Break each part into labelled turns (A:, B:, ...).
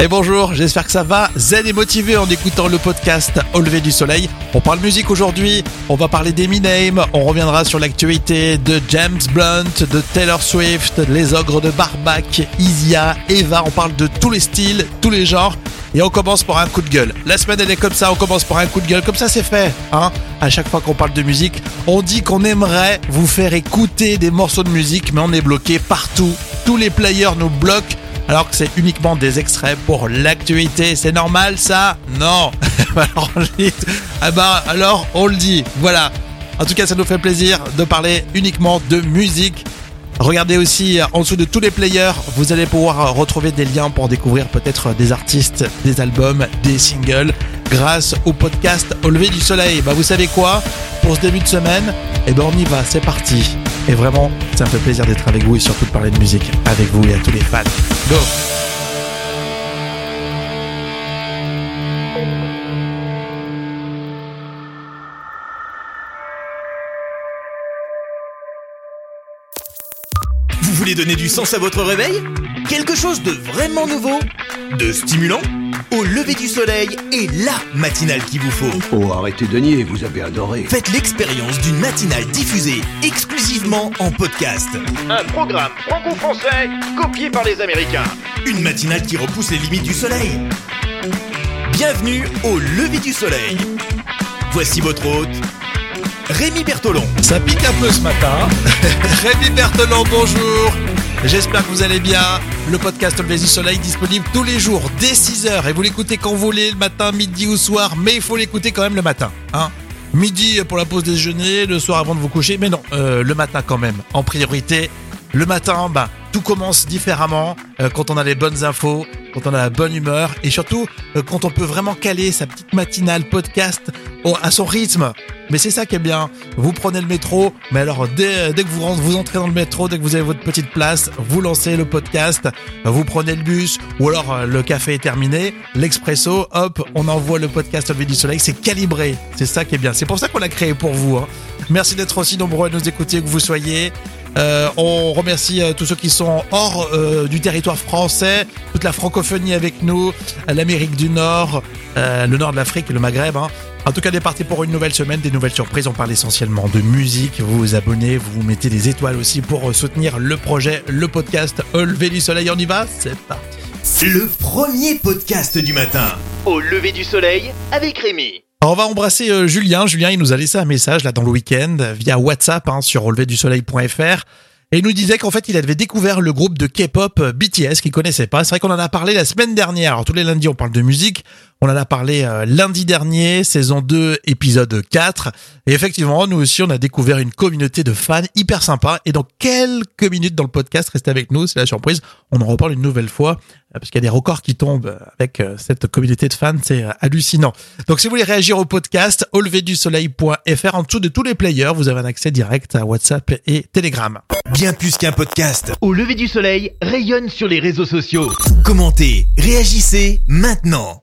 A: Et bonjour, j'espère que ça va. Zen est motivé en écoutant le podcast Au lever du soleil. On parle musique aujourd'hui, on va parler d'Eminem, on reviendra sur l'actualité de James Blunt, de Taylor Swift, les ogres de Barbac, Isia, Eva, on parle de tous les styles, tous les genres. Et on commence par un coup de gueule. La semaine elle est comme ça, on commence par un coup de gueule, comme ça c'est fait. Hein à chaque fois qu'on parle de musique, on dit qu'on aimerait vous faire écouter des morceaux de musique, mais on est bloqué partout. Tous les players nous bloquent alors que c'est uniquement des extraits pour l'actualité. C'est normal ça? Non alors, ah alors on le dit, voilà. En tout cas, ça nous fait plaisir de parler uniquement de musique. Regardez aussi en dessous de tous les players, vous allez pouvoir retrouver des liens pour découvrir peut-être des artistes, des albums, des singles grâce au podcast Au lever du soleil. Bah vous savez quoi? Pour ce début de semaine, eh ben on y va, c'est parti. Et vraiment, ça me fait plaisir d'être avec vous et surtout de parler de musique avec vous et à tous les fans. Go.
B: Vous voulez donner du sens à votre réveil? Quelque chose de vraiment nouveau? De stimulant? Au lever du soleil est la matinale qu'il vous faut.
C: Oh, arrêtez de nier, vous avez adoré.
B: Faites l'expérience d'une matinale diffusée exclusivement en podcast.
D: Un programme franco-français copié par les Américains.
B: Une matinale qui repousse les limites du soleil. Bienvenue au lever du soleil. Voici votre hôte, Rémi Bertolon.
A: Ça pique un peu ce matin. Rémi Berthelon, bonjour. J'espère que vous allez bien. Le podcast lever du soleil disponible tous les jours dès 6h et vous l'écoutez quand vous voulez, le matin, midi ou soir, mais il faut l'écouter quand même le matin. Hein midi pour la pause déjeuner, le soir avant de vous coucher, mais non, euh, le matin quand même, en priorité. Le matin, bah, tout commence différemment euh, quand on a les bonnes infos, quand on a la bonne humeur et surtout euh, quand on peut vraiment caler sa petite matinale podcast à son rythme. Mais c'est ça qui est bien. Vous prenez le métro, mais alors dès, dès que vous, rentrez- vous entrez dans le métro, dès que vous avez votre petite place, vous lancez le podcast, vous prenez le bus ou alors euh, le café est terminé, l'expresso, hop, on envoie le podcast au lever du soleil. C'est calibré. C'est ça qui est bien. C'est pour ça qu'on l'a créé pour vous. hein. Merci d'être aussi nombreux à nous écouter, que vous soyez. Euh, on remercie euh, tous ceux qui sont hors euh, du territoire français, toute la francophonie avec nous, l'Amérique du Nord, euh, le nord de l'Afrique et le Maghreb. hein. En tout cas, on est parti pour une nouvelle semaine, des nouvelles surprises. On parle essentiellement de musique. Vous vous abonnez, vous vous mettez des étoiles aussi pour soutenir le projet, le podcast Au lever du soleil. On y va C'est parti.
B: Le premier podcast du matin.
D: Au lever du soleil avec Rémi.
A: Alors, on va embrasser euh, Julien. Julien, il nous a laissé un message là dans le week-end via WhatsApp hein, sur releverdusoleil.fr. Et il nous disait qu'en fait, il avait découvert le groupe de K-pop euh, BTS qu'il connaissait pas. C'est vrai qu'on en a parlé la semaine dernière. Alors, tous les lundis, on parle de musique. On en a parlé euh, lundi dernier, saison 2, épisode 4. Et effectivement, nous aussi, on a découvert une communauté de fans hyper sympa. Et dans quelques minutes dans le podcast, restez avec nous, c'est la surprise. On en reparle une nouvelle fois, euh, parce qu'il y a des records qui tombent avec euh, cette communauté de fans. C'est hallucinant. Donc, si vous voulez réagir au podcast, au leverdusoleil.fr, en dessous de tous les players, vous avez un accès direct à WhatsApp et Telegram.
B: Bien plus qu'un podcast.
D: Au lever du soleil rayonne sur les réseaux sociaux.
B: Commentez, réagissez maintenant.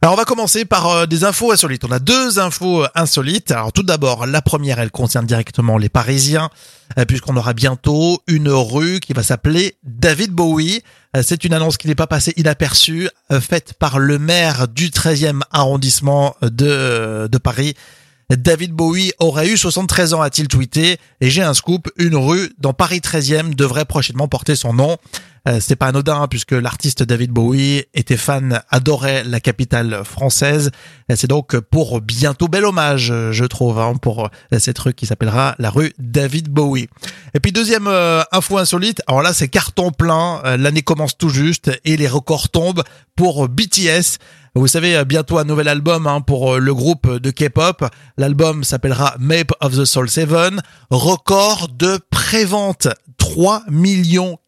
A: Alors on va commencer par euh, des infos insolites. On a deux infos euh, insolites. Alors tout d'abord, la première, elle concerne directement les Parisiens, euh, puisqu'on aura bientôt une rue qui va s'appeler David Bowie. C'est une annonce qui n'est pas passée inaperçue, faite par le maire du 13e arrondissement de, de Paris. David Bowie aurait eu 73 ans, a-t-il tweeté, et j'ai un scoop, une rue dans Paris 13e devrait prochainement porter son nom. Euh, c'est pas anodin puisque l'artiste David Bowie était fan, adorait la capitale française. Euh, C'est donc pour bientôt bel hommage, euh, je trouve, hein, pour cette rue qui s'appellera la rue David Bowie. Et puis deuxième euh, info insolite, alors là c'est carton plein, l'année commence tout juste et les records tombent pour BTS. Vous savez, bientôt un nouvel album hein, pour le groupe de K-pop. L'album s'appellera Map of the Soul 7. Record de prévente. 3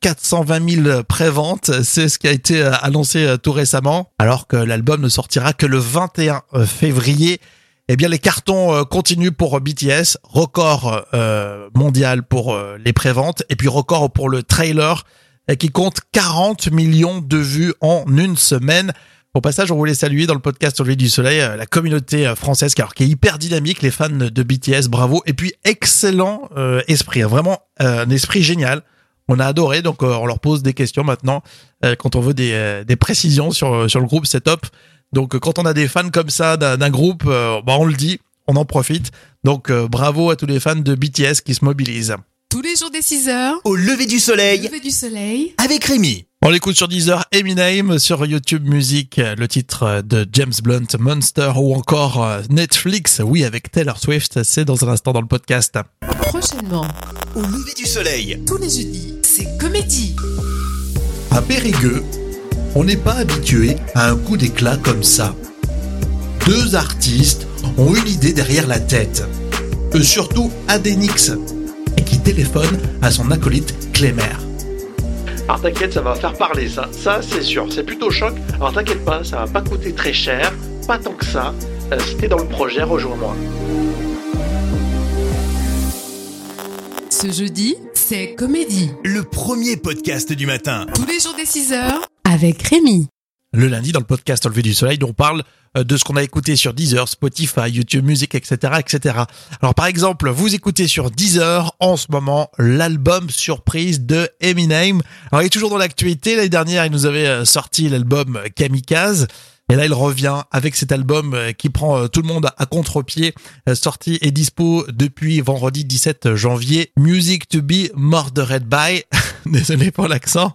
A: 420 000 préventes. C'est ce qui a été euh, annoncé euh, tout récemment. Alors que l'album ne sortira que le 21 février. Eh bien, les cartons euh, continuent pour BTS. Record euh, mondial pour euh, les préventes. Et puis record pour le trailer euh, qui compte 40 millions de vues en une semaine. Au passage, on voulait saluer dans le podcast Au lever du soleil euh, la communauté euh, française qui, qui est hyper dynamique, les fans de BTS, bravo. Et puis excellent euh, esprit, vraiment euh, un esprit génial. On a adoré, donc on leur pose des questions maintenant quand on veut des, des précisions sur, sur le groupe, c'est top. Donc quand on a des fans comme ça d'un d'un groupe, bah, on le dit, on en profite. Donc bravo à tous les fans de BTS qui se mobilisent.
E: Tous les jours des 6 heures,
B: Au lever du soleil,
E: lever du soleil.
B: avec Rémi.
A: On l'écoute sur Deezer, Eminem, sur YouTube Music, le titre de James Blunt, Monster ou encore euh, Netflix, oui avec Taylor Swift, c'est dans un instant dans le podcast.
E: Prochainement,
B: Au lever du soleil,
E: tous les jeudis, c'est comédie.
A: À Périgueux, on n'est pas habitué à un coup d'éclat comme ça. Deux artistes ont une idée derrière la tête. Euh, surtout Adenix, qui téléphone à son acolyte Clémer.
F: Alors t'inquiète, ça va faire parler ça, ça c'est sûr, c'est plutôt choc. Alors t'inquiète pas, ça va pas coûter très cher, pas tant que ça. Euh, si t'es dans le projet, rejoins-moi.
E: Ce jeudi, c'est comédie.
B: le premier podcast du matin.
E: Tous les jours des 6 heures, avec Rémi.
A: Le lundi, dans le podcast Au lever du soleil, on parle de ce qu'on a écouté sur Deezer, Spotify, YouTube Music, etc., etc. Alors, par exemple, vous écoutez sur Deezer en ce moment l'album surprise de Eminem. Alors, il est toujours dans l'actualité. L'année dernière, il nous avait euh, sorti l'album Kamikaze. Et là, il revient avec cet album euh, qui prend euh, tout le monde à contre-pied, euh, sorti et dispo depuis vendredi 17 janvier. Music to be murdered by. Désolé pour l'accent.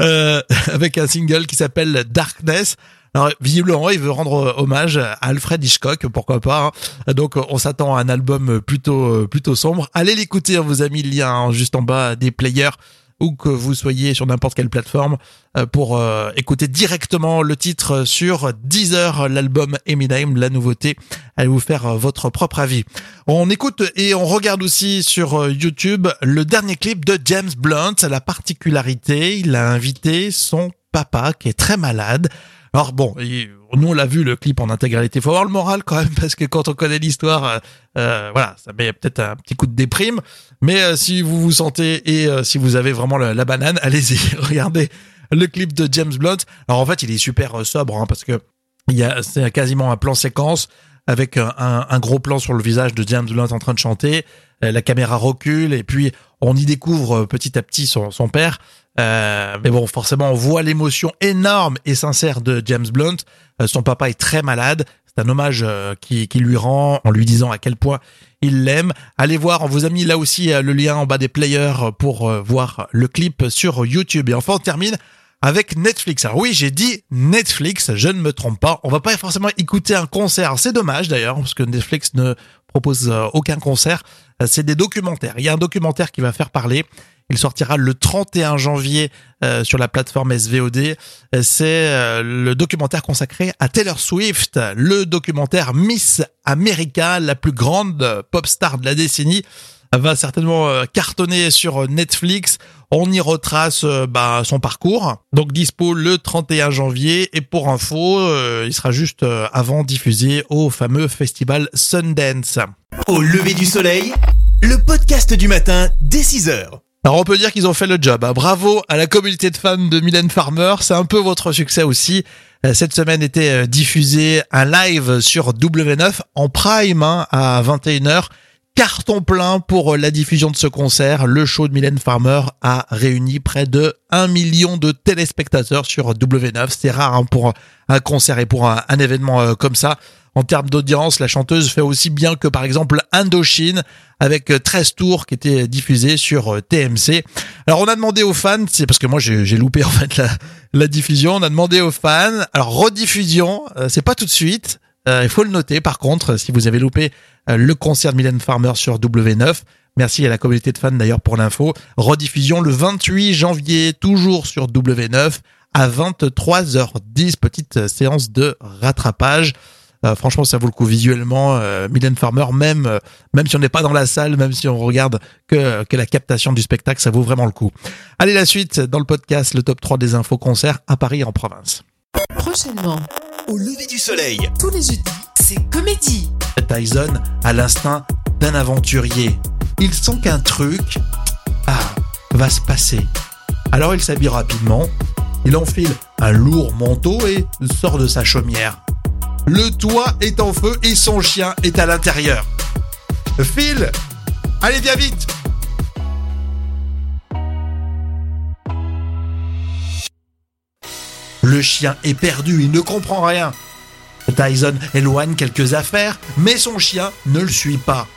A: Euh, avec un single qui s'appelle Darkness. Alors visiblement, il veut rendre hommage à Alfred Hitchcock, pourquoi pas. hein. Donc on s'attend à un album plutôt plutôt sombre. Allez l'écouter, hein, vous avez mis le lien hein, juste en bas des players ou que vous soyez sur n'importe quelle plateforme euh, pour euh, écouter directement le titre sur Deezer, l'album Eminem, la nouveauté. Allez vous faire euh, votre propre avis. On écoute et on regarde aussi sur euh, YouTube le dernier clip de James Blunt. La particularité, il a invité son papa qui est très malade. Alors bon, nous on l'a vu le clip en intégralité. Faut avoir le moral quand même parce que quand on connaît l'histoire, euh, euh, voilà, ça met peut-être un petit coup de déprime. Mais euh, si vous vous sentez et si vous avez vraiment la banane, allez-y, regardez le clip de James Blunt. Alors en fait, il est super sobre hein, parce que il y a c'est quasiment un plan séquence avec un, gros plan sur le visage de James Blunt en train de chanter. La caméra recule et puis on y découvre petit à petit son père. Euh, mais bon, forcément, on voit l'émotion énorme et sincère de James Blunt. Euh, son papa est très malade. C'est un hommage euh, qui, lui rend en lui disant à quel point il l'aime. Allez voir, on vous a mis là aussi euh, le lien en bas des players pour euh, voir le clip sur YouTube. Et enfin, on termine avec Netflix. Alors oui, j'ai dit Netflix, je ne me trompe pas. On va pas forcément écouter un concert. C'est dommage d'ailleurs, parce que Netflix ne propose aucun concert. C'est des documentaires. Il y a un documentaire qui va faire parler. Il sortira le 31 janvier euh, sur la plateforme SVOD. Euh, C'est euh, le documentaire consacré à Taylor Swift, le documentaire Miss America, la plus grande euh, pop star de la décennie, va certainement euh, cartonner sur Netflix. On y retrace bah, son parcours. Donc dispo le 31 janvier. Et pour info, il sera juste avant diffusé au fameux festival Sundance.
B: Au lever du soleil, le podcast du matin dès 6 heures.
A: Alors on peut dire qu'ils ont fait le job. hein. Bravo à la communauté de fans de Mylène Farmer. C'est un peu votre succès aussi. Euh, Cette semaine était euh, diffusé un live sur W9 en prime hein, à 21h. Carton plein pour euh, la diffusion de ce concert. Le show de Mylène Farmer a réuni près de 1 million de téléspectateurs sur W9. C'est rare hein, pour un concert et pour un, événement comme ça. En termes d'audience, la chanteuse fait aussi bien que par exemple Indochine avec euh, 13 tours qui étaient diffusés sur euh, TMC. Alors on a demandé aux fans, c'est parce que moi j'ai loupé en fait la, la diffusion, on a demandé aux fans, alors rediffusion, euh, c'est pas tout de suite, euh, il faut le noter par contre, si vous avez loupé euh, le concert de Mylène Farmer sur W9, merci à la communauté de fans d'ailleurs pour l'info, rediffusion le 28 janvier, toujours sur W9 à 23h10, petite euh, séance de rattrapage. Euh, franchement, ça vaut le coup visuellement. Euh, Mylène Farmer, même euh, même si on n'est pas dans la salle, même si on regarde que que la captation du spectacle, ça vaut vraiment le coup. Allez, la suite dans le podcast, le top 3 des infos concerts à Paris et en province.
E: Prochainement,
B: Au lever du soleil,
E: tous les jeudis, c'est comédie.
A: Tyson a l'instinct d'un aventurier. Il sent qu'un truc ah, va se passer. Alors il s'habille rapidement, il enfile un lourd manteau et sort de sa chaumière. Le toit est en feu et son chien est à l'intérieur. Phil, allez bien vite Le chien est perdu, il ne comprend rien. Tyson éloigne quelques affaires, mais son chien ne le suit pas.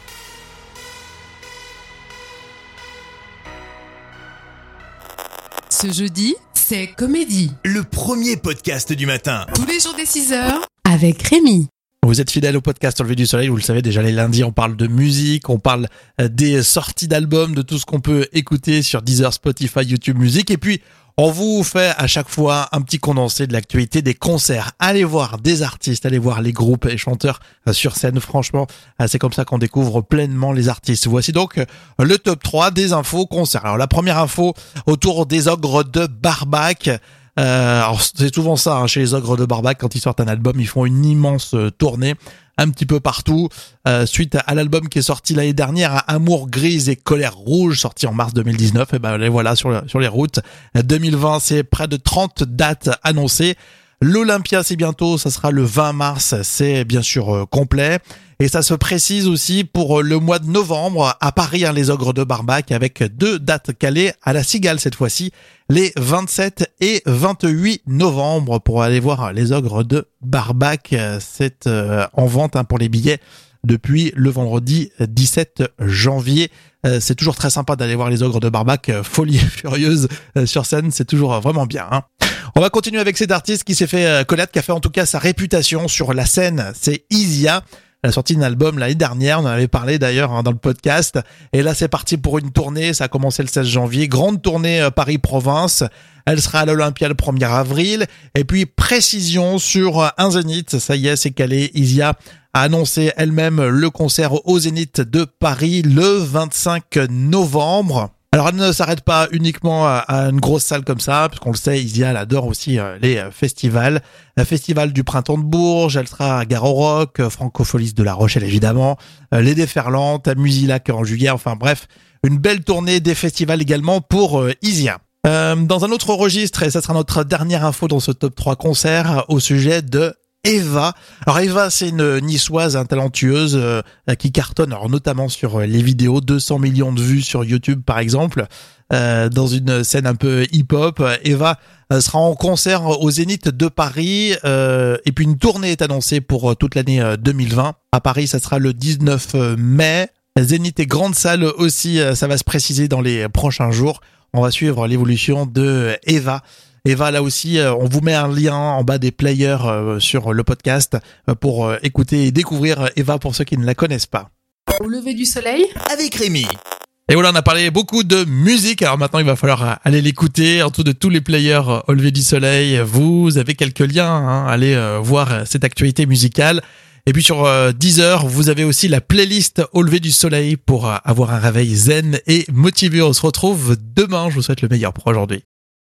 E: Ce jeudi, c'est Comédie.
B: Le premier podcast du matin.
E: Tous les jours des 6 heures Rémi.
A: Vous êtes fidèle au podcast lever du soleil, vous le savez déjà les lundis on parle de musique, on parle euh, des sorties d'albums, de tout ce qu'on peut écouter sur Deezer, Spotify, YouTube Music et puis on vous fait à chaque fois un petit condensé de l'actualité des concerts. Allez voir des artistes, allez voir les groupes et chanteurs euh, sur scène. Franchement, euh, c'est comme ça qu'on découvre pleinement les artistes. Voici donc le top 3 des infos concerts. Alors la première info autour des ogres de Barbac. Euh, alors c'est souvent ça hein, chez les ogres de Barbac quand ils sortent un album, ils font une immense euh, tournée un petit peu partout. Euh, suite à l'album qui est sorti l'année dernière, Amour grise et colère rouge, sorti en mars 2019, et ben les voilà sur, sur les routes. 2020, c'est près de 30 dates annoncées. L'Olympia, c'est bientôt, ça sera le 20 mars, c'est bien sûr euh, complet. Et ça se précise aussi pour euh, le mois de novembre à Paris, hein, les Ogres de Barbac, avec deux dates calées à la Cigale cette fois-ci, les 27 et 28 novembre pour aller voir les Ogres de Barbac. C'est euh, en vente hein, pour les billets depuis le vendredi 17 janvier. C'est toujours très sympa d'aller voir les Ogres de Barbac, folie furieuse sur scène, c'est toujours vraiment bien. Hein. On va continuer avec cet artiste qui s'est fait euh, connaître, qui a fait en tout cas sa réputation sur la scène. C'est Isia. Elle a sorti un album l'année dernière, on en avait parlé d'ailleurs hein, dans le podcast. Et là, c'est parti pour une tournée. Ça a commencé le 16 janvier. Grande tournée euh, Paris-Province. Elle sera à l'Olympia le 1er avril. Et puis, précision sur euh, un Zénith. Ça y est, c'est calé. Isia a annoncé elle-même le concert au Zénith de Paris le 25 novembre. Alors elle ne s'arrête pas uniquement à, une grosse salle comme ça, puisqu'on le sait, Isia elle adore aussi euh, les euh, festivals. Le festival du printemps de Bourges, elle sera à Gare Rock, euh, Francofolis de La Rochelle évidemment, les Déferlantes, à Musilac en juillet, enfin bref, une belle tournée des festivals également pour Isia. dans un autre registre, et ça sera notre dernière info dans ce top 3 concert au sujet de Eva. Alors Eva, c'est une niçoise un talentueuse euh, qui cartonne, notamment sur euh, les vidéos, 200 millions de vues sur YouTube par exemple, euh, dans une scène un peu hip-hop. Eva sera en concert au Zénith de Paris et puis une tournée est annoncée pour toute l'année 2020. À Paris, ça sera le 19 mai. Zénith et grande salle aussi, ça va se préciser dans les prochains jours. On va suivre l'évolution de Eva. Eva, là aussi, euh, on vous met un lien en bas des players euh, sur le podcast euh, pour écouter et découvrir Eva pour ceux qui ne la connaissent pas.
E: Au lever du soleil
B: Avec Rémi.
A: Et voilà, on a parlé beaucoup de musique. Alors maintenant, il va falloir aller l'écouter. En tout de tous les players au lever du soleil, vous avez quelques liens. Hein, allez voir cette actualité musicale. Et puis sur Deezer, vous avez aussi la playlist au lever du soleil pour avoir un réveil zen et motivé. On se retrouve demain. Je vous souhaite le meilleur pour aujourd'hui.